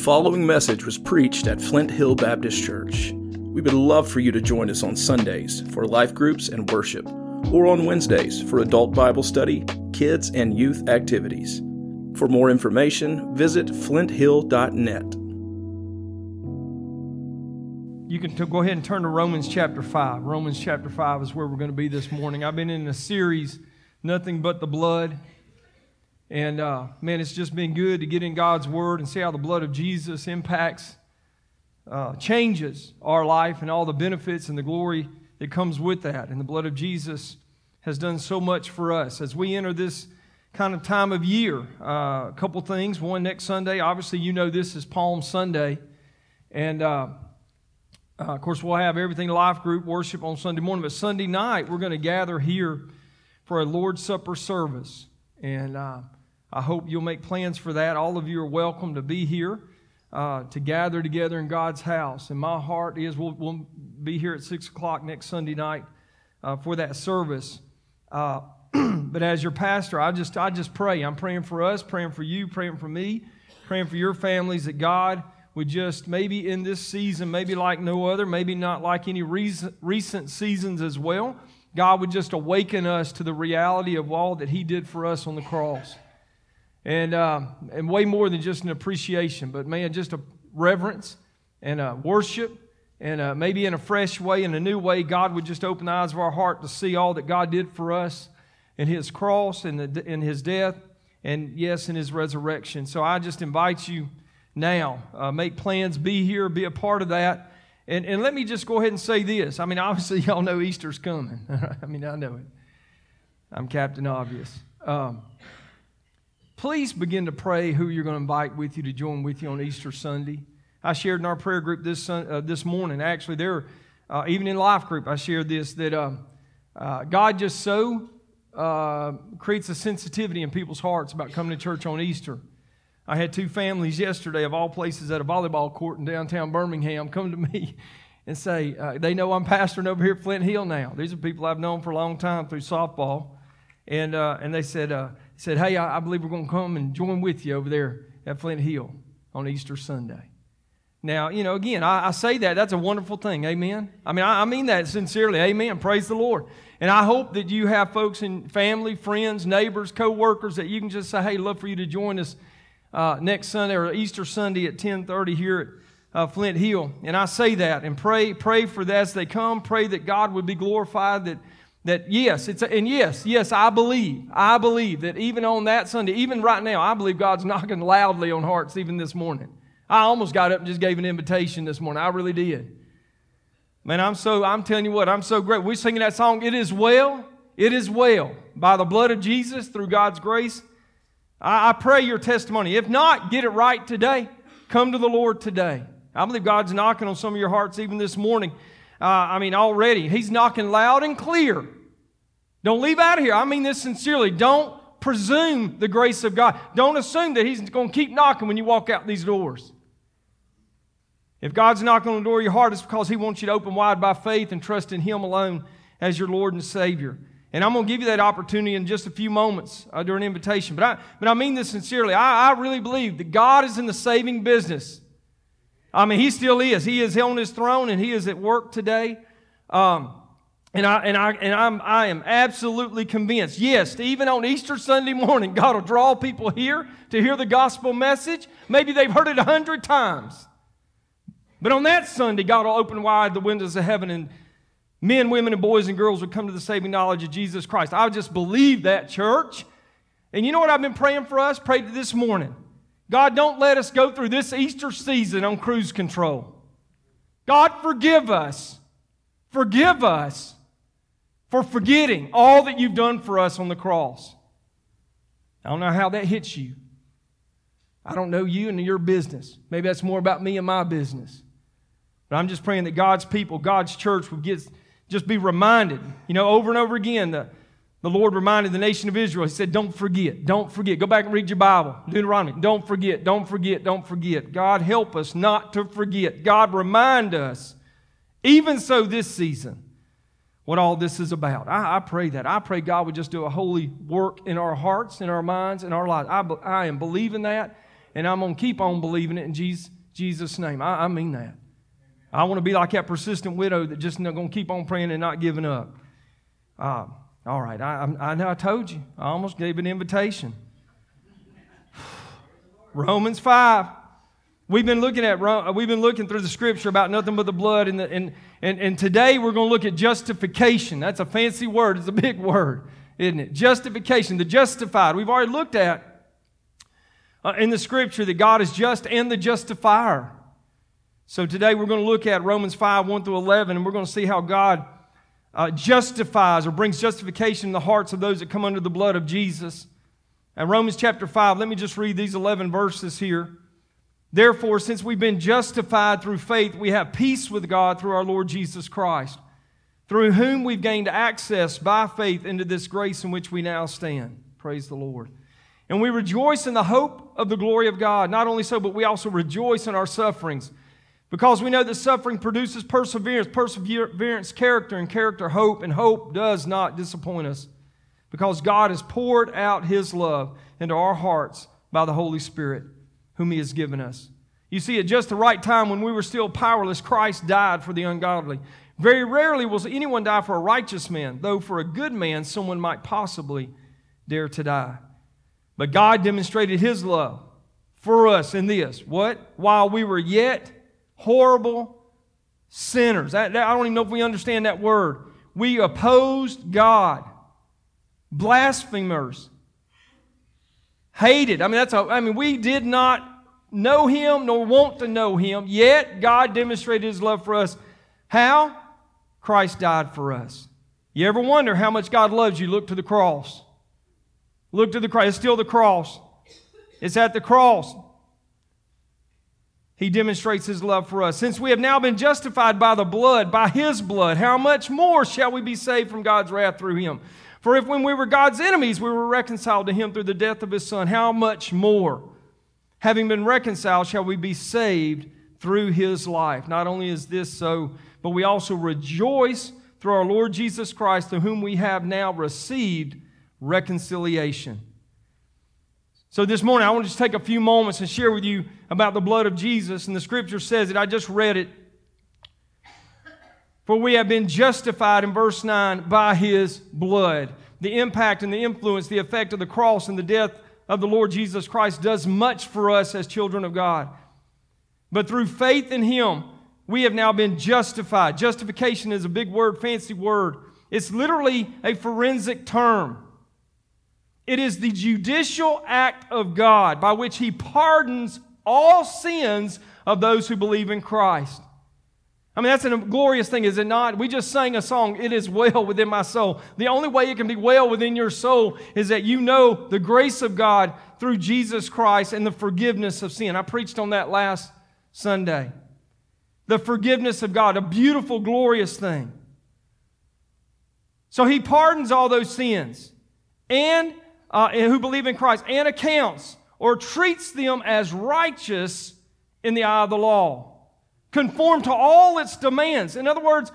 The following message was preached at Flint Hill Baptist Church. We would love for you to join us on Sundays for life groups and worship, or on Wednesdays for adult Bible study, kids, and youth activities. For more information, visit flinthill.net. You can t- go ahead and turn to Romans chapter 5. Romans chapter 5 is where we're going to be this morning. I've been in a series, Nothing But the Blood. And uh, man, it's just been good to get in God's Word and see how the blood of Jesus impacts, uh, changes our life and all the benefits and the glory that comes with that. And the blood of Jesus has done so much for us. As we enter this kind of time of year, uh, a couple things. One, next Sunday, obviously, you know this is Palm Sunday. And uh, uh, of course, we'll have everything life group worship on Sunday morning. But Sunday night, we're going to gather here for a Lord's Supper service. And uh, I hope you'll make plans for that. All of you are welcome to be here uh, to gather together in God's house. And my heart is we'll, we'll be here at 6 o'clock next Sunday night uh, for that service. Uh, but as your pastor, I just, I just pray. I'm praying for us, praying for you, praying for me, praying for your families that God would just maybe in this season, maybe like no other, maybe not like any recent seasons as well, God would just awaken us to the reality of all that He did for us on the cross and, uh, and way more than just an appreciation, but man, just a reverence and a worship. And uh, maybe in a fresh way, in a new way, God would just open the eyes of our heart to see all that God did for us in His cross and in His death, and yes, in His resurrection. So I just invite you now, uh, make plans, be here, be a part of that. And, and let me just go ahead and say this. I mean, obviously, y'all know Easter's coming. I mean, I know it. I'm Captain Obvious. Um, please begin to pray who you're going to invite with you to join with you on Easter Sunday. I shared in our prayer group this, uh, this morning, actually, there, uh, even in life group, I shared this that uh, uh God just so uh, creates a sensitivity in people's hearts about coming to church on Easter. I had two families yesterday, of all places, at a volleyball court in downtown Birmingham, come to me and say, uh, they know I'm pastoring over here at Flint Hill now. These are people I've known for a long time through softball. And, and they said, said, Hey, I, I believe we're going to come and join with you over there at Flint Hill on Easter Sunday. Now, you know, again, I, I, say that. That's a wonderful thing. Amen. I mean, I, I, mean that sincerely. Amen. Praise the Lord. And I hope that you have folks in family, friends, neighbors, co workers that you can just say, hey, love for you to join us uh, next Sunday or Easter Sunday at 1030 here at uh, Flint Hill. And I say that and pray, pray for that as they come. Pray that God would be glorified, that that yes, it's a, and yes, yes, I believe, I believe that even on that Sunday, even right now, I believe God's knocking loudly on hearts even this morning. I almost got up and just gave an invitation this morning. I really did. Man, I'm so, I'm telling you what, I'm so great. We're singing that song, It Is Well, It Is Well, by the blood of Jesus, through God's grace. I, I pray your testimony. If not, get it right today. Come to the Lord today. I believe God's knocking on some of your hearts even this morning uh, I mean, already. He's knocking loud and clear. Don't leave out of here. I mean this sincerely. Don't presume the grace of God. Don't assume that He's going to keep knocking when you walk out these doors. If God's knocking on the door of your heart, it's because He wants you to open wide by faith and trust in Him alone as your Lord and Savior. And I'm going to give you that opportunity in just a few moments uh, during invitation. But I, but I mean this sincerely. I, I really believe that God is in the saving business. I mean, he still is. He is on his throne and he is at work today. Um, and I and I and I'm I am absolutely convinced. Yes, even on Easter Sunday morning, God will draw people here to hear the gospel message. Maybe they've heard it a hundred times. But on that Sunday, God will open wide the windows of heaven and men, women, and boys and girls will come to the saving knowledge of Jesus Christ. I just believe that, church. And you know what I've been praying for us? Prayed this morning. God, don't let us go through this Easter season on cruise control. God, forgive us. Forgive us for forgetting all that you've done for us on the cross. I don't know how that hits you. I don't know you and your business. Maybe that's more about me and my business. But I'm just praying that God's people, God's church would get, just be reminded, you know, over and over again, the, the Lord reminded the nation of Israel, He said, Don't forget, don't forget. Go back and read your Bible, Deuteronomy. Don't forget, don't forget, don't forget. God, help us not to forget. God, remind us, even so this season, what all this is about. I, I pray that. I pray God would just do a holy work in our hearts, in our minds, in our lives. I, I am believing that. and I'm going to keep on believing it in Jesus, Jesus' name. I, I mean that. I want to be like that persistent widow that just going to keep on praying and not giving up. Uh, all right, I, I, know I told you. I almost gave an invitation. Romans 5. We've been looking at we've been looking through the scripture about nothing but the blood, and, the, and, and, and today we're going to look at justification. That's a fancy word, it's a big word, isn't it? Justification, the justified. We've already looked at uh, in the scripture that God is just and the justifier. So today we're going to look at Romans 5 1 through 11, and we're going to see how God uh, justifies or brings justification in the hearts of those that come under the blood of Jesus. And Romans chapter 5, let me just read these 11 verses here. Therefore, since we've been justified through faith, we have peace with God through our Lord Jesus Christ, through whom we've gained access by faith into this grace in which we now stand. Praise the Lord. And we rejoice in the hope of the glory of God. Not only so, but we also rejoice in our sufferings, because we know that suffering produces perseverance, perseverance, character, and character, hope, and hope does not disappoint us, because God has poured out His love into our hearts by the Holy Spirit whom he has given us. You see, at just the right time when we were still powerless, Christ died for the ungodly. Very rarely will anyone die for a righteous man, though for a good man, someone might possibly dare to die. But God demonstrated his love for us in this what? While we were yet horrible sinners. I, I don't even know if we understand that word. We opposed God, blasphemers, hated. I mean, that's a, I mean, we did not know him nor want to know him, yet God demonstrated his love for us. How? Christ died for us. You ever wonder how much God loves you? Look to the cross. Look to the cross. It's still the cross. It's at the cross. He demonstrates his love for us. Since we have now been justified by the blood, by his blood, how much more shall we be saved from God's wrath through him? For if when we were God's enemies, we were reconciled to him through the death of his son, how much more, having been reconciled, shall we be saved through his life? Not only is this so, but we also rejoice through our Lord Jesus Christ, through whom we have now received reconciliation. So this morning, I want to just take a few moments and share with you about the blood of Jesus. And the scripture says it, I just read it. For we have been justified in verse 9 by his blood. The impact and the influence, the effect of the cross and the death of the Lord Jesus Christ does much for us as children of God. But through faith in him, we have now been justified. Justification is a big word, fancy word. It's literally a forensic term. It is the judicial act of God by which he pardons all sins of those who believe in Christ. I mean, that's a glorious thing, is it not? We just sang a song, It is Well Within My Soul. The only way it can be well within your soul is that you know the grace of God through Jesus Christ and the forgiveness of sin. I preached on that last Sunday. The forgiveness of God, a beautiful, glorious thing. So he pardons all those sins and uh, who believe in Christ and accounts or treats them as righteous in the eye of the law conform to all its demands. In other words,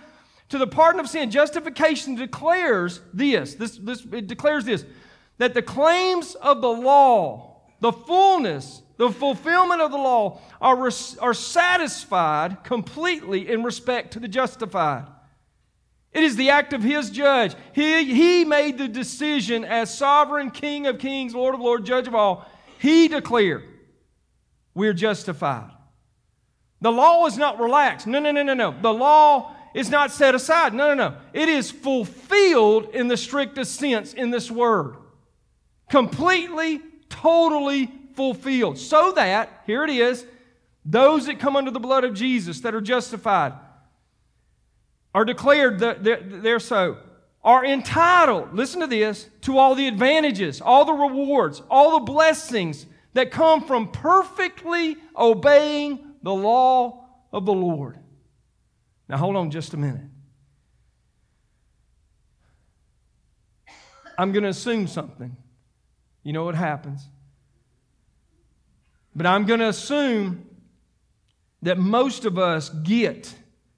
to the pardon of sin, justification declares this, this, this it declares this, that the claims of the law, the fullness, the fulfillment of the law are, res, are satisfied completely in respect to the justified. It is the act of his judge. He, he made the decision as sovereign King of kings, Lord of lords, judge of all. He declared, We're justified. The law is not relaxed. No, no, no, no, no. The law is not set aside. No, no, no. It is fulfilled in the strictest sense in this word. Completely, totally fulfilled. So that, here it is, those that come under the blood of Jesus that are justified are declared that they're so, are entitled, listen to this, to all the advantages, all the rewards, all the blessings that come from perfectly obeying the law of the Lord. Now, hold on just a minute. I'm going to assume something. You know what happens. But I'm going to assume that most of us get,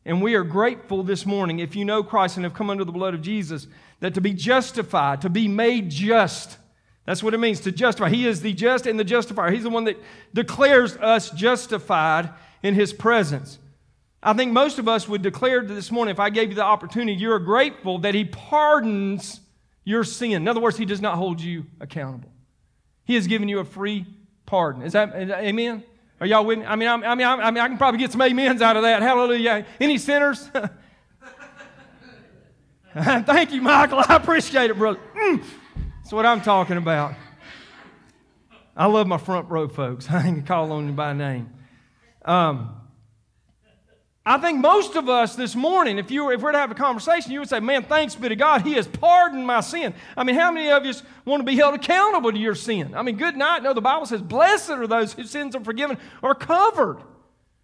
and we are grateful this morning, if you know Christ and have come under the blood of Jesus, that to be justified, to be made just, That's what it means to justify. He is the just and the justifier. He's the one that declares us justified in His presence. I think most of us would declare this morning, if I gave you the opportunity, you're grateful that He pardons your sin. In other words, He does not hold you accountable. He has given you a free pardon. Is that, amen? Are y'all with me? I mean, I, mean, I, mean, I can probably get some amens out of that. Hallelujah. Any sinners? Thank you, Michael. I appreciate it, brother. Mm. That's what I'm talking about. I love my front row folks. I can call on you by name. Um, I think most of us this morning, if you were, if we were to have a conversation, you would say, "Man, thanks be to God, He has pardoned my sin." I mean, how many of you want to be held accountable to your sin? I mean, good night. No, the Bible says, "Blessed are those whose sins are forgiven or covered."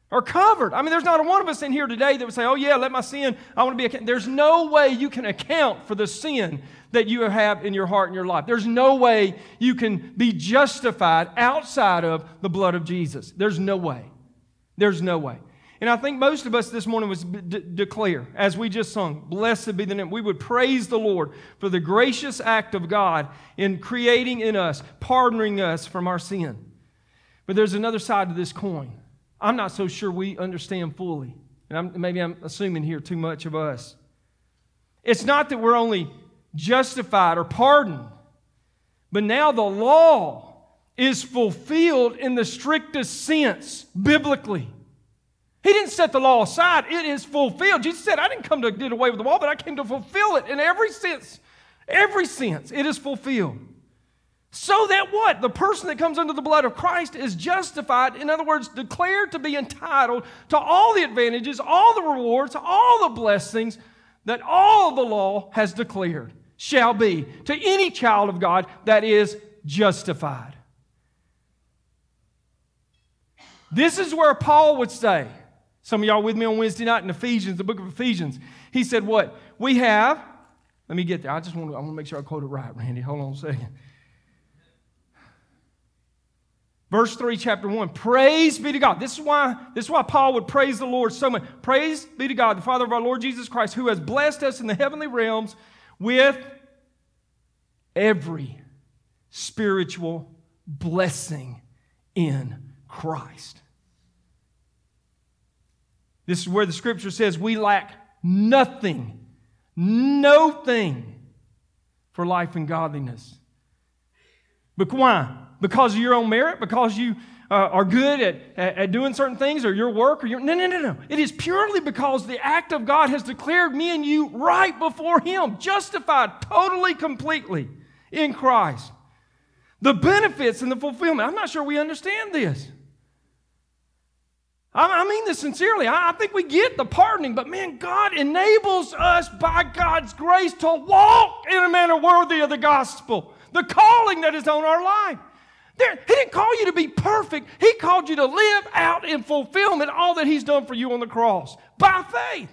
Are covered. I mean, there's not a one of us in here today that would say, "Oh yeah, let my sin. I want to be." There's no way you can account for the sin that you have in your heart and your life. There's no way you can be justified outside of the blood of Jesus. There's no way. There's no way. And I think most of us this morning de- declare, as we just sung, Blessed be the name. We would praise the Lord for the gracious act of God in creating in us, pardoning us from our sin. But there's another side to this coin. I'm not so sure we understand fully. And I'm, maybe I'm assuming here too much of us. It's not that we're only justified or pardoned. But now the law is fulfilled in the strictest sense, biblically. He didn't set the law aside, it is fulfilled. Jesus said, I didn't come to do away with the law, but I came to fulfill it in every sense. Every sense, it is fulfilled. So that what? The person that comes under the blood of Christ is justified, in other words, declared to be entitled to all the advantages, all the rewards, all the blessings that all the law has declared shall be to any child of God that is justified. This is where Paul would say, some of y'all with me on Wednesday night in Ephesians, the book of Ephesians. He said, What? We have, let me get there. I just want to, I want to make sure I quote it right, Randy. Hold on a second. Verse 3, chapter 1. Praise be to God. This is why, this is why Paul would praise the Lord so much. Praise be to God, the Father of our Lord Jesus Christ, who has blessed us in the heavenly realms with every spiritual blessing in Christ. This is where the scripture says we lack nothing, no thing for life and godliness. But why? Because of your own merit? Because you uh, are good at, at, at, doing certain things or your work or your. No, no, no, no. It is purely because the act of God has declared me and you right before Him, justified totally, completely in Christ. The benefits and the fulfillment. I'm not sure we understand this. I mean this sincerely. I think we get the pardoning, but man, God enables us by God's grace to walk in a manner worthy of the gospel, the calling that is on our life. There, he didn't call you to be perfect. He called you to live out in fulfillment all that He's done for you on the cross by faith.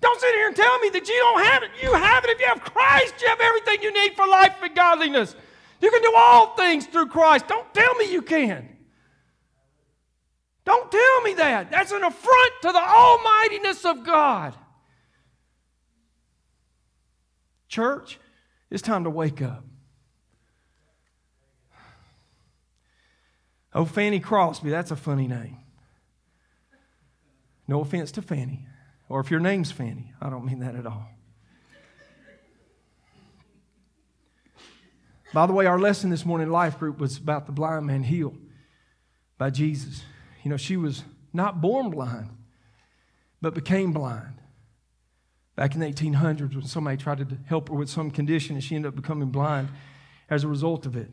Don't sit here and tell me that you don't have it. You have it. If you have Christ, you have everything you need for life and godliness. You can do all things through Christ. Don't tell me you can. Don't tell me that. That's an affront to the almightiness of God. Church, it's time to wake up. Oh, Fanny Crosby, that's a funny name. No offense to Fanny, or if your name's Fanny, I don't mean that at all. By the way, our lesson this morning, Life Group, was about the blind man healed by Jesus. You know, she was not born blind, but became blind. Back in the 1800s, when somebody tried to help her with some condition, and she ended up becoming blind as a result of it.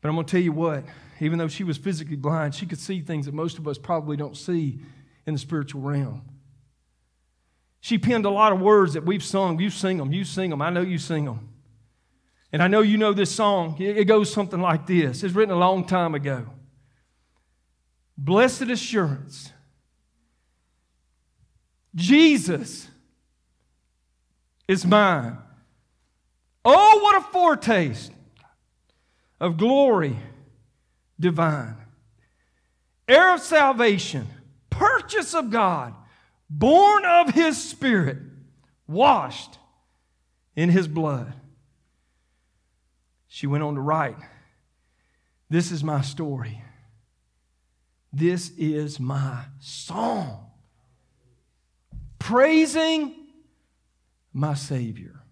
But I'm going to tell you what, even though she was physically blind, she could see things that most of us probably don't see in the spiritual realm. She penned a lot of words that we've sung. You sing them, you sing them. I know you sing them. And I know you know this song. It goes something like this. It's written a long time ago. Blessed assurance. Jesus is mine. Oh, what a foretaste of glory divine, heir of salvation, purchase of God, born of his spirit, washed in his blood she went on to write, This is my story. This is my song. Praising my Savior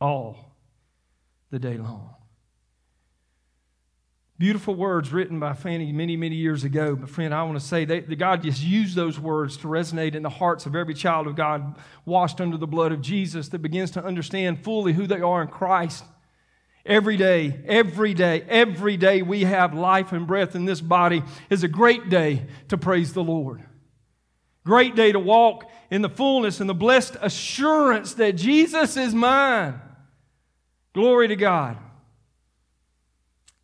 all the day long. Beautiful words written by Fanny many, many years ago. But, friend, I want to say that God just used those words to resonate in the hearts of every child of God washed under the blood of Jesus that begins to understand fully who they are in Christ. Every day, every day, every day we have life and breath in this body is a great day to praise the Lord. Great day to walk in the fullness and the blessed assurance that Jesus is mine. Glory to God.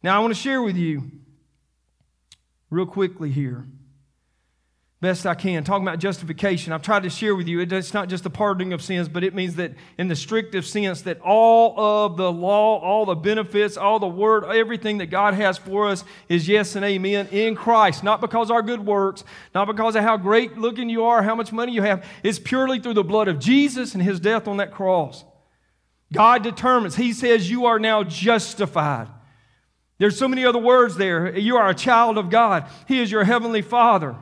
Now, I want to share with you real quickly here, best I can, talking about justification. I've tried to share with you, it's not just the pardoning of sins, but it means that in the strictest sense, that all of the law, all the benefits, all the word, everything that God has for us is yes and amen in Christ. Not because our good works, not because of how great looking you are, how much money you have. It's purely through the blood of Jesus and his death on that cross. God determines, He says, you are now justified. There's so many other words there. You are a child of God. He is your heavenly Father.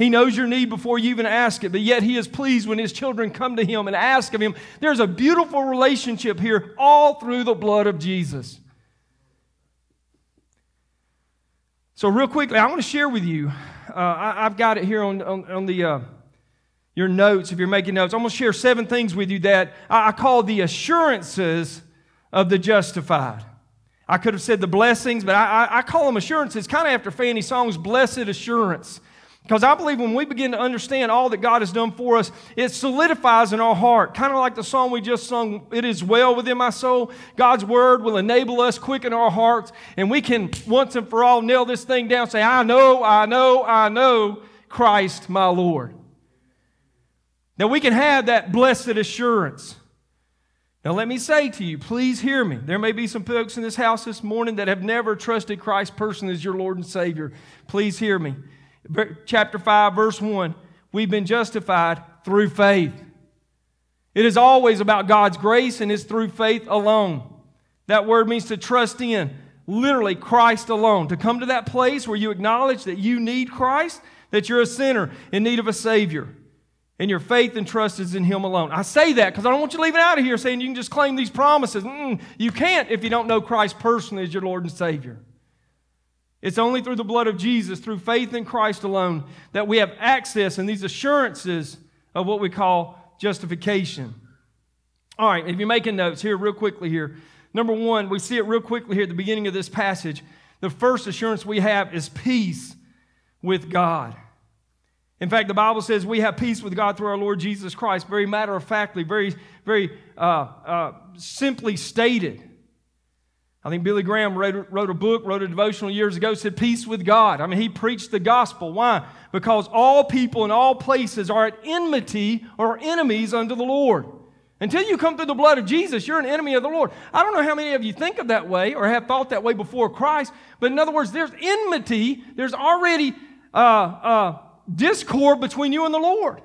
He knows your need before you even ask it, but yet He is pleased when His children come to Him and ask of Him. There's a beautiful relationship here all through the blood of Jesus. So, real quickly, I want to share with you. Uh, I, have got it here on, on, on the, uh, your notes if you're making notes. I'm going to share seven things with you that I, I call the assurances of the justified. I could have said the blessings, but I, I, I call them assurances, kind of after Fanny Song's blessed assurance. Because I believe when we begin to understand all that God has done for us, it solidifies in our heart. Kind of like the song we just sung, It is well within my soul. God's word will enable us, quicken our hearts, and we can once and for all nail this thing down, say, I know, I know, I know Christ my Lord. Now we can have that blessed assurance. Now, let me say to you, please hear me. There may be some folks in this house this morning that have never trusted Christ personally as your Lord and Savior. Please hear me. Chapter 5, verse 1 We've been justified through faith. It is always about God's grace and it's through faith alone. That word means to trust in, literally, Christ alone. To come to that place where you acknowledge that you need Christ, that you're a sinner in need of a Savior and your faith and trust is in Him alone. I say that because I don't want you leaving out of here saying you can just claim these promises. Mm, you can't if you don't know Christ personally as your Lord and Savior. It's only through the blood of Jesus, through faith in Christ alone, that we have access and these assurances of what we call justification. All right, if you're making notes here, real quickly here. Number one, we see it real quickly here at the beginning of this passage. The first assurance we have is peace with God. In fact, the Bible says we have peace with God through our Lord Jesus Christ. Very matter of factly, very, very uh, uh, simply stated. I think Billy Graham wrote, wrote a book, wrote a devotional years ago, said peace with God. I mean, he preached the gospel. Why? Because all people in all places are at enmity or enemies unto the Lord. Until you come through the blood of Jesus, you're an enemy of the Lord. I don't know how many of you think of that way or have thought that way before Christ, but in other words, there's enmity. There's already uh, uh, discord between you and the Lord.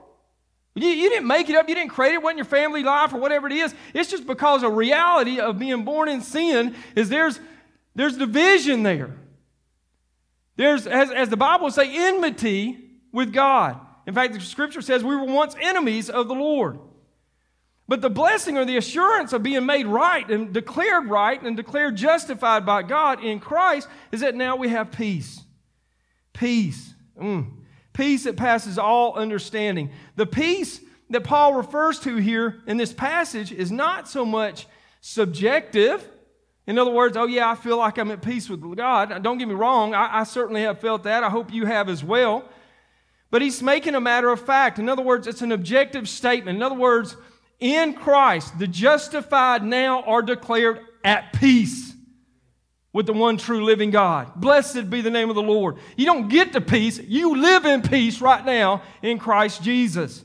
You, you, didn't make it up. You didn't create it. It wasn't your family life or whatever it is. It's just because a reality of being born in sin is there's, there's division there. There's, as, as the Bible say, enmity with God. In fact, the scripture says we were once enemies of the Lord. But the blessing or the assurance of being made right and declared right and declared justified by God in Christ is that now we have peace. Peace. Mm peace that passes all understanding. The peace that Paul refers to here in this passage is not so much subjective. In other words, oh, yeah, I feel like I'm at peace with God. Don't get me wrong, I, I certainly have felt that. I hope you have as well. But he's making a matter of fact. In other words, it's an objective statement. In other words, in Christ, the justified now are declared at peace with the one true living God. Blessed be the name of the Lord. You don't get to peace, you live in peace right now in Christ Jesus.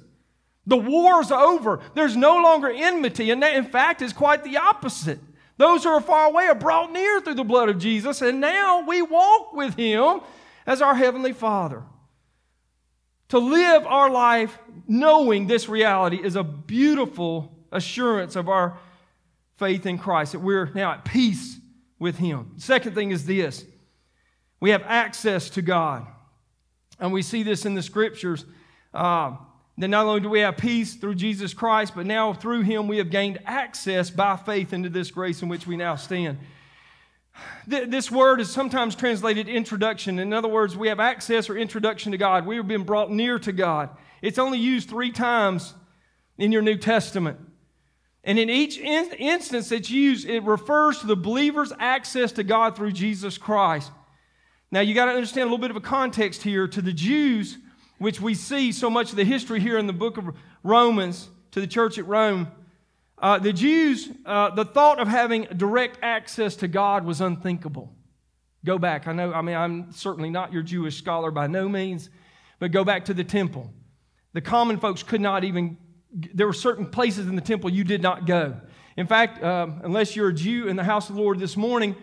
The war's over. There's no longer enmity, and that, in fact, is quite the opposite. Those who are far away are brought near through the blood of Jesus, and now we walk with Him as our Heavenly Father. To live our life knowing this reality is a beautiful assurance of our faith in Christ, that we're now at peace with Him. Second thing is this we have access to God. And we see this in the scriptures. Uh, that not only do we have peace through Jesus Christ, but now through Him we have gained access by faith into this grace in which we now stand. This word is sometimes translated introduction. In other words, we have access or introduction to God. We have been brought near to God. It's only used three times in your New Testament. And in each in- instance it's used, it refers to the believer's access to God through Jesus Christ. Now, you got to understand a little bit of a context here. To the Jews, which we see so much of the history here in the book of Romans, to the church at Rome, uh, the Jews, uh, the thought of having direct access to God was unthinkable. Go back. I know, I mean, I'm certainly not your Jewish scholar by no means, but go back to the temple. The common folks could not even, there were certain places in the temple you did not go. In fact, um, unless you're a Jew in the house of the Lord this morning,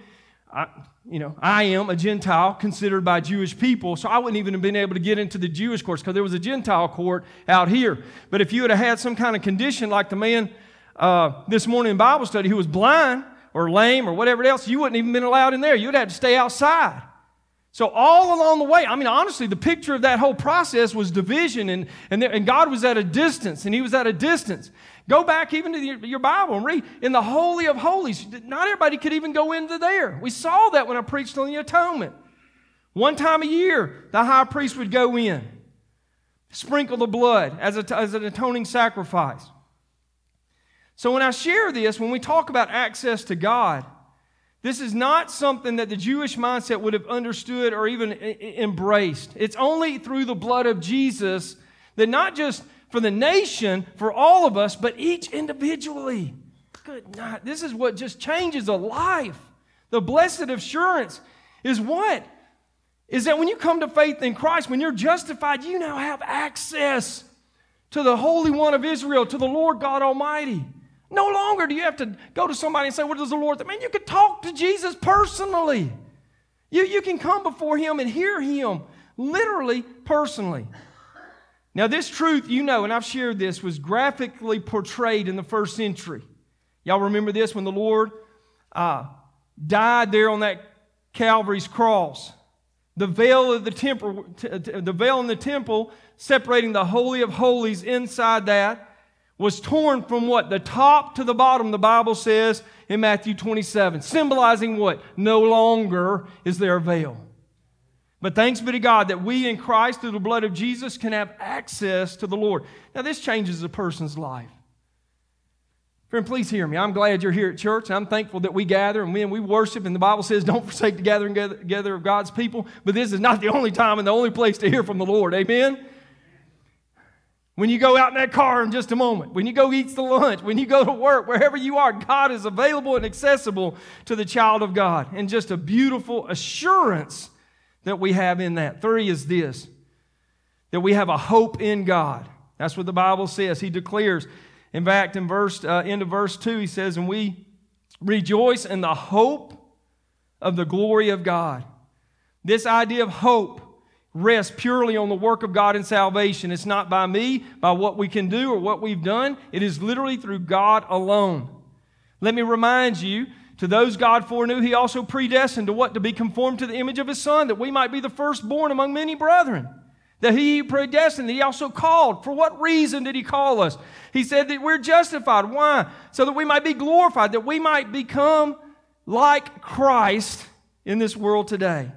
I, you know, I am a Gentile considered by Jewish people, so I wouldn't even have been able to get into the Jewish courts because there was a Gentile court out here. But if you would have had some kind of condition like the man uh, this morning in Bible study who was blind or lame or whatever else, you wouldn't even been allowed in there. You'd have to stay outside. So all along the way, I mean, honestly, the picture of that whole process was division, and, and, there, and God was at a distance, and He was at a distance. Go back even to the, your Bible and read in the Holy of Holies. Not everybody could even go into there. We saw that when I preached on the atonement. One time a year, the high priest would go in, sprinkle the blood as, a, as an atoning sacrifice. So when I share this, when we talk about access to God, this is not something that the Jewish mindset would have understood or even embraced. It's only through the blood of Jesus that not just for the nation, for all of us, but each individually. Good night. This is what just changes a life. The blessed assurance is what? Is that when you come to faith in Christ, when you're justified, you now have access to the Holy One of Israel, to the Lord God Almighty. No longer do you have to go to somebody and say, What does the Lord think? Man, you can talk to Jesus personally. You, you can come before Him and hear Him literally, personally. Now, this truth, you know, and I've shared this, was graphically portrayed in the first century. Y'all remember this when the Lord uh, died there on that Calvary's cross? The veil of the temple, the veil in the temple separating the holy of holies inside that was torn from what? The top to the bottom, the Bible says in Matthew 27, symbolizing what? No longer is there a veil. But thanks be to God that we in Christ, through the blood of Jesus, can have access to the Lord. Now, this changes a person's life. Friend, please hear me. I'm glad you're here at church. I'm thankful that we gather and we, and we worship. And the Bible says, don't forsake the gathering together of God's people. But this is not the only time and the only place to hear from the Lord. Amen? When you go out in that car in just a moment, when you go eat the lunch, when you go to work, wherever you are, God is available and accessible to the child of God. And just a beautiful assurance that we have in that. Three is this that we have a hope in God. That's what the Bible says. He declares. In fact, in verse uh, end of verse two, he says, "And we rejoice in the hope of the glory of God." This idea of hope rests purely on the work of God in salvation. It's not by me, by what we can do or what we've done. It is literally through God alone. Let me remind you to those God foreknew, He also predestined to what? To be conformed to the image of His Son, that we might be the firstborn among many brethren. That He predestined, that He also called. For what reason did He call us? He said that we're justified. Why? So that we might be glorified, that we might become like Christ in this world today.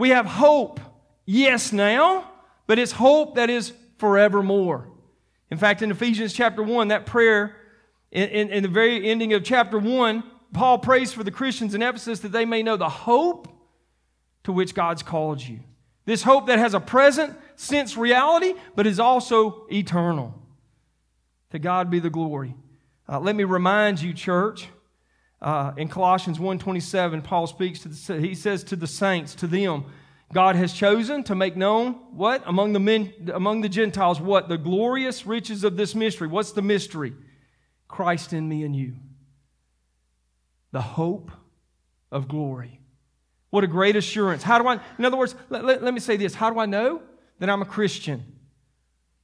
We have hope, yes, now, but it's hope that is forevermore. In fact, in Ephesians chapter 1, that prayer, in, in, in, the very ending of chapter 1, Paul prays for the Christians in Ephesus that they may know the hope to which God's called you. This hope that has a present sense reality, but is also eternal. To God be the glory. Uh, let me remind you, church, uh, in Colossians 1.27, Paul speaks to the, he says to the saints, to them, God has chosen to make known what? Among the men, among the Gentiles, what? The glorious riches of this mystery. What's the mystery? Christ in me and you. The hope of glory. What a great assurance. How do I, in other words, let, let, let me say this. How do I know that I'm a Christian?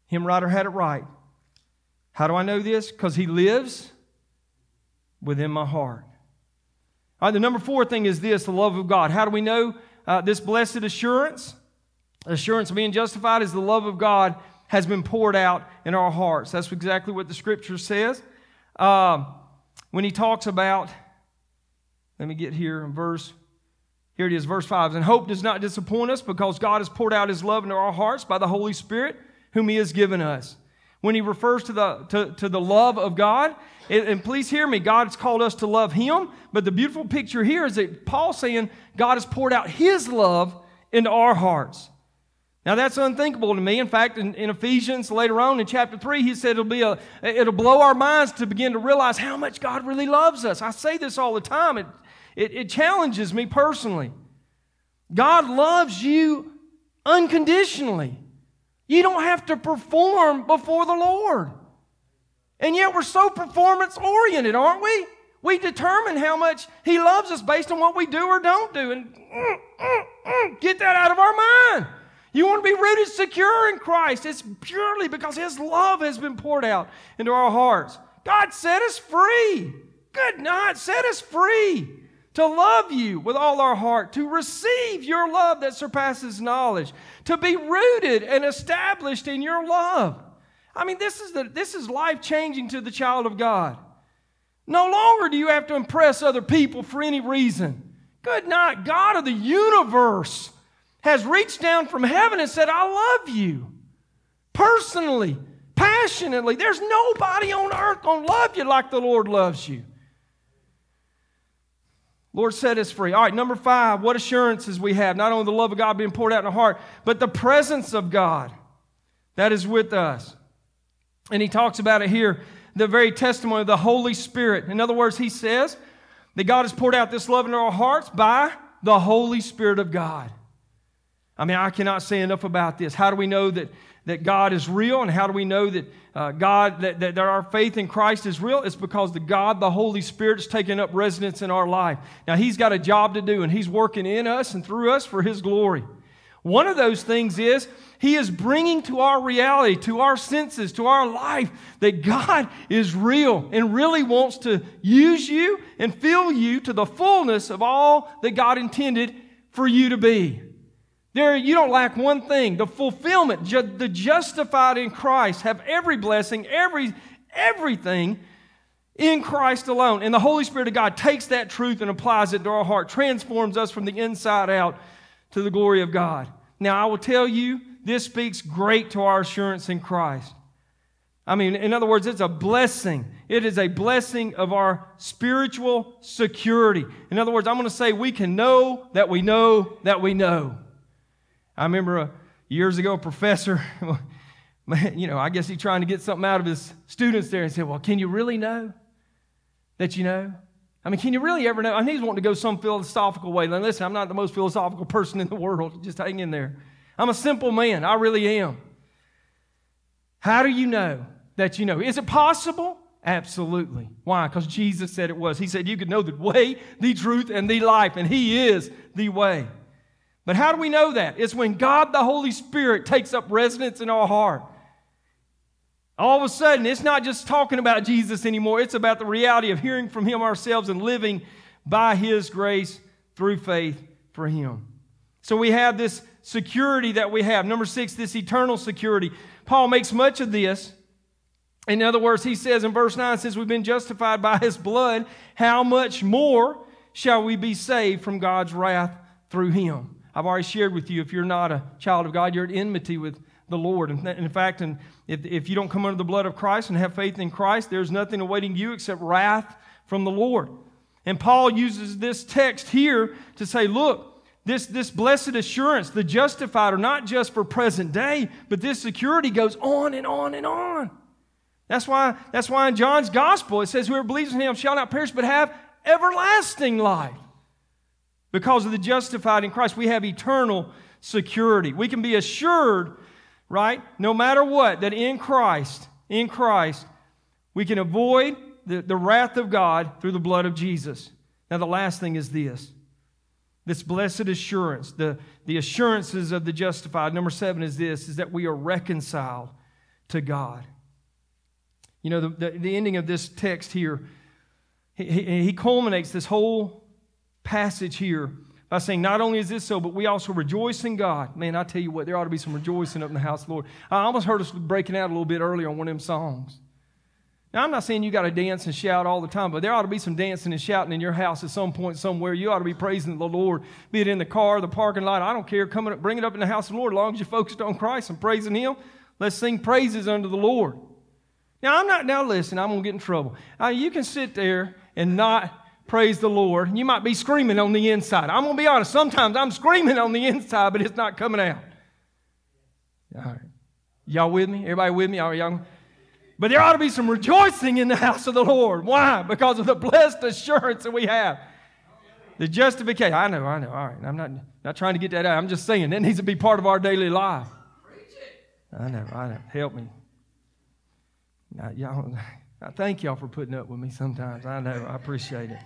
Hymn writer had it right. How do I know this? Because he lives within my heart. All right, the number four thing is this the love of God. How do we know uh, this blessed assurance? Assurance of being justified is the love of God has been poured out in our hearts. That's exactly what the scripture says. Um, when he talks about, let me get here in verse, here it is, verse 5. And hope does not disappoint us because God has poured out his love into our hearts by the Holy Spirit, whom he has given us. When he refers to the, to, to the love of God, it, and please hear me, God has called us to love him, but the beautiful picture here is that Paul's saying God has poured out his love into our hearts. Now that's unthinkable to me. In fact, in, in, Ephesians later on in chapter 3, he said it'll be a it'll blow our minds to begin to realize how much God really loves us. I say this all the time. It, it, it challenges me personally. God loves you unconditionally. You don't have to perform before the Lord. And yet we're so performance oriented, aren't we? We determine how much He loves us based on what we do or don't do. And mm, mm, mm, get that out of our mind. You want to be rooted secure in Christ. It's purely because His love has been poured out into our hearts. God set us free. Good night. Set us free to love you with all our heart, to receive your love that surpasses knowledge, to be rooted and established in your love. I mean, this is, the, this is life changing to the child of God. No longer do you have to impress other people for any reason. Good night. God of the universe has reached down from heaven and said, I love you personally, passionately. There's nobody on earth going to love you like the Lord loves you. Lord set us free. All right, number five, what assurances we have? Not only the love of God being poured out in our heart, but the presence of God that is with us. And he talks about it here, the very testimony of the Holy Spirit. In other words, he says that God has poured out this love in our hearts by the Holy Spirit of God. I mean, I cannot say enough about this. How do we know that, that God is real? And how do we know that uh, God, that, that, our faith in Christ is real? It's because the God, the Holy Spirit, is taking up residence in our life. Now, He's got a job to do, and He's working in us and through us for His glory. One of those things is He is bringing to our reality, to our senses, to our life, that God is real and really wants to use you and fill you to the fullness of all that God intended for you to be. There, you don't lack one thing the fulfillment, ju- the justified in Christ have every blessing, every, everything in Christ alone. And the Holy Spirit of God takes that truth and applies it to our heart, transforms us from the inside out to the glory of God. Now, I will tell you, this speaks great to our assurance in Christ. I mean, in other words, it's a blessing. It is a blessing of our spiritual security. In other words, I'm going to say we can know that we know that we know. I remember uh, years ago a professor, you know, I guess he's trying to get something out of his students there and said, Well, can you really know that you know? I mean, can you really ever know? Mean, he's wanting to go some philosophical way. Now, listen, I'm not the most philosophical person in the world. Just hang in there. I'm a simple man. I really am. How do you know that you know? Is it possible? Absolutely. Why? Because Jesus said it was. He said you could know the way, the truth, and the life, and He is the way. But how do we know that? It's when God the Holy Spirit takes up residence in our heart. All of a sudden, it's not just talking about Jesus anymore, it's about the reality of hearing from Him ourselves and living by His grace through faith for Him. So we have this security that we have. Number six, this eternal security. Paul makes much of this. In other words, he says in verse 9, since we've been justified by his blood, how much more shall we be saved from God's wrath through him? I've already shared with you if you're not a child of God, you're at enmity with the Lord. And in fact, and if, if you don't come under the blood of Christ and have faith in Christ, there's nothing awaiting you except wrath from the Lord. And Paul uses this text here to say, look, this, this blessed assurance, the justified, are not just for present day, but this security goes on and on and on. That's why, that's why in John's gospel it says, Whoever believes in him shall not perish but have everlasting life. Because of the justified in Christ, we have eternal security. We can be assured, right, no matter what, that in Christ, in Christ, we can avoid the, the wrath of God through the blood of Jesus. Now, the last thing is this this blessed assurance, the, the assurances of the justified. Number seven is this is that we are reconciled to God. You know, the, the, the ending of this text here he, he, he culminates this whole passage here by saying, Not only is this so, but we also rejoice in God. Man, I tell you what, there ought to be some rejoicing up in the house of the Lord. I almost heard us breaking out a little bit earlier on one of them songs. Now, I'm not saying you got to dance and shout all the time, but there ought to be some dancing and shouting in your house at some point somewhere. You ought to be praising the Lord, be it in the car, the parking lot. I don't care. Come up, bring it up in the house of the Lord as long as you're focused on Christ and praising Him. Let's sing praises unto the Lord. Now, I'm not, now listen, I'm going to get in trouble. Uh, you can sit there and not praise the Lord. You might be screaming on the inside. I'm going to be honest, sometimes I'm screaming on the inside, but it's not coming out. All right. Y'all with me? Everybody with me? All right, y'all? But there ought to be some rejoicing in the house of the Lord. Why? Because of the blessed assurance that we have. The justification. I know, I know. All right. I'm not, not trying to get that out. I'm just saying that needs to be part of our daily life. I know, I know. Help me. Now, y'all, I thank y'all for putting up with me sometimes. I know. I appreciate it.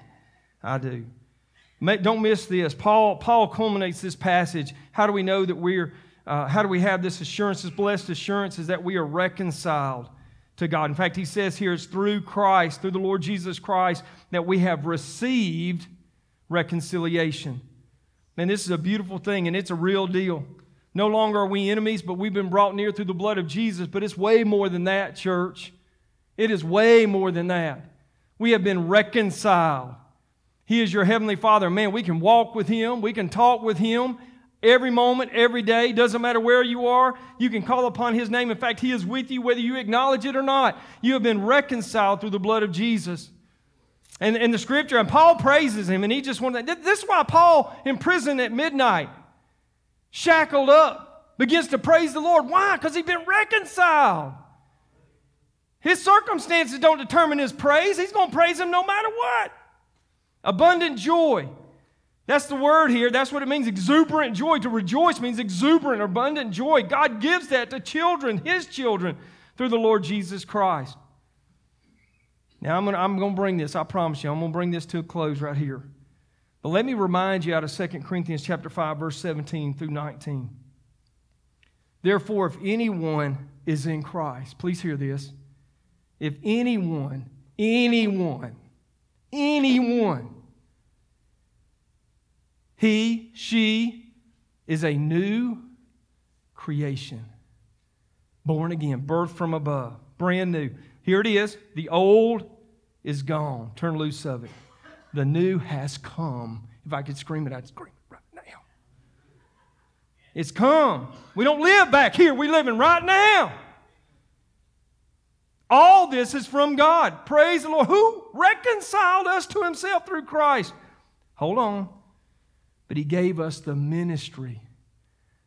I do. Don't miss this. Paul, Paul culminates this passage. How do we know that we're, uh, how do we have this assurance, this blessed assurance, is that we are reconciled to God. In fact, he says here it's through Christ, through the Lord Jesus Christ, that we have received reconciliation. And this is a beautiful thing, and it's a real deal. No longer are we enemies, but we've been brought near through the blood of Jesus. But it's way more than that, church. It is way more than that. We have been reconciled. He is your heavenly Father. Man, we can walk with Him, we can talk with Him, every moment, every day. Doesn't matter where you are, you can call upon His name. In fact, He is with you whether you acknowledge it or not. You have been reconciled through the blood of Jesus. And, and the scripture, and Paul praises Him, and he just wanted This is why Paul, in prison at midnight, shackled up, begins to praise the Lord. Why? Because he's been reconciled. His circumstances don't determine his praise. He's going to praise him no matter what. Abundant joy. That's the word here. That's what it means exuberant joy. To rejoice means exuberant, abundant joy. God gives that to children, His children, through the Lord Jesus Christ. Now, I'm going to I'm going to bring this, I promise you, I'm going to bring this to a close right here. But let me remind you out of 2 Corinthians chapter 5, verse 17 through 19. Therefore, if anyone is in Christ, please hear this. If anyone, anyone, anyone he, she is a new creation. Born again, birthed from above, brand new. Here it is. The old is gone. Turn loose of it. The new has come. If I could scream it, I'd scream it right now. It's come. We don't live back here, we're living right now. All this is from God. Praise the Lord. Who reconciled us to himself through Christ? Hold on but He gave us the ministry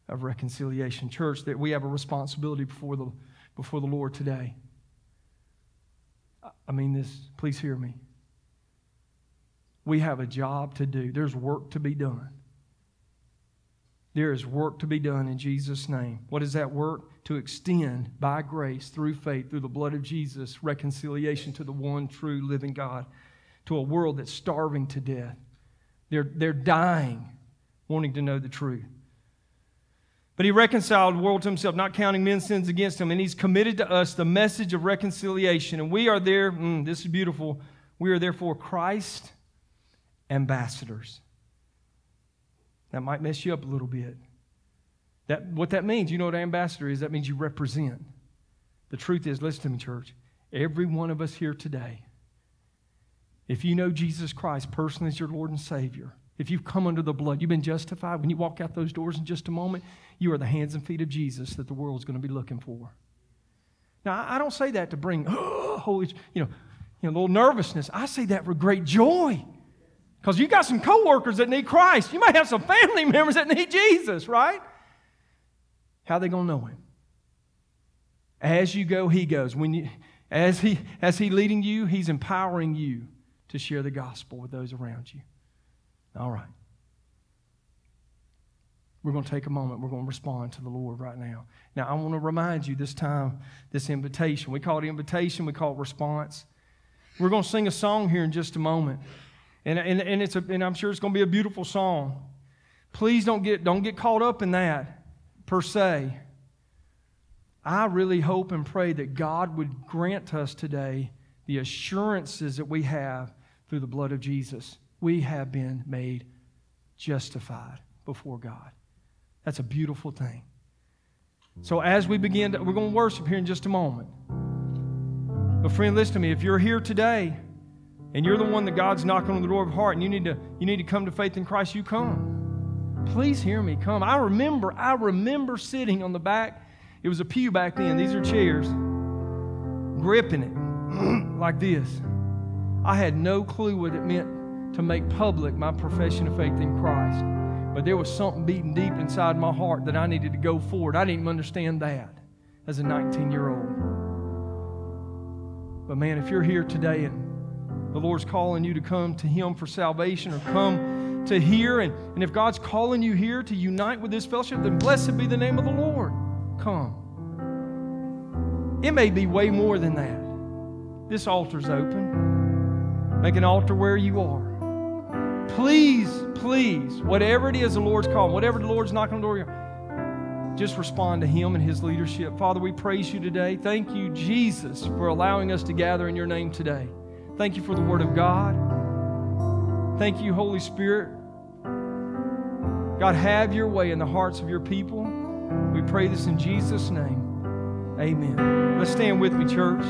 of reconciliation. Church, that we have a responsibility before the, before the Lord today. I mean this, please hear me. We have a job to do, there's work to be done. There is work to be done in Jesus' name. What is that work? To extend by grace, through faith, through the blood of Jesus, reconciliation to the one true living God, to a world that's starving to death. They're, they're dying wanting to know the truth. But he reconciled the world to himself, not counting men's sins against him. And he's committed to us the message of reconciliation. And we are there, mm, this is beautiful. We are therefore Christ ambassadors. That might mess you up a little bit. That, what that means, you know what ambassador is? That means you represent. The truth is, listen to me, church. Every one of us here today, if you know Jesus Christ personally as your Lord and Savior, if you've come under the blood, you've been justified. When you walk out those doors in just a moment, you are the hands and feet of Jesus that the world's going to be looking for. Now, I don't say that to bring, oh, holy, you know, you know, a little nervousness. I say that for great joy. Because you got some coworkers that need Christ. You might have some family members that need Jesus, right? How are they to know him? As you go, he goes. When you, as he as he leading you, he's empowering you to share the gospel with those around you. All right. We're going to take a moment. We're going to respond to the Lord right now. Now, I want to remind you this time, this invitation. We call it invitation, we call it response. We're going to sing a song here in just a moment. And, and, and, it's a, and I'm sure it's going to be a beautiful song. Please don't get, don't get caught up in that per se. I really hope and pray that God would grant us today the assurances that we have through the blood of Jesus, we have been made justified before God. That's a beautiful thing. So, as we begin, to, we're going to worship here in just a moment. But, friend, listen to me. If you're here today and you're the one that God's knocking on the door of heart and you need to, you need to come to faith in Christ, you come. Please hear me. Come. I remember, I remember sitting on the back. It was a pew back then. These are chairs. Gripping it like this. I had no clue what it meant to make public my profession of faith in Christ. But there was something beating deep inside my heart that I needed to go forward. I didn't even understand that as a 19 year old. But man, if you're here today and the Lord's calling you to come to Him for salvation or come to hear, and, and if God's calling you here to unite with this fellowship, then blessed be the name of the Lord. Come. It may be way more than that. This altar's open. Make an altar where you are. Please, please, whatever it is the Lord's calling, whatever the Lord's knocking on the door, just respond to Him and His leadership. Father, we praise you today. Thank you, Jesus, for allowing us to gather in your name today. Thank you for the Word of God. Thank you, Holy Spirit. God, have your way in the hearts of your people. We pray this in Jesus' name. Amen. Let's stand with me, church.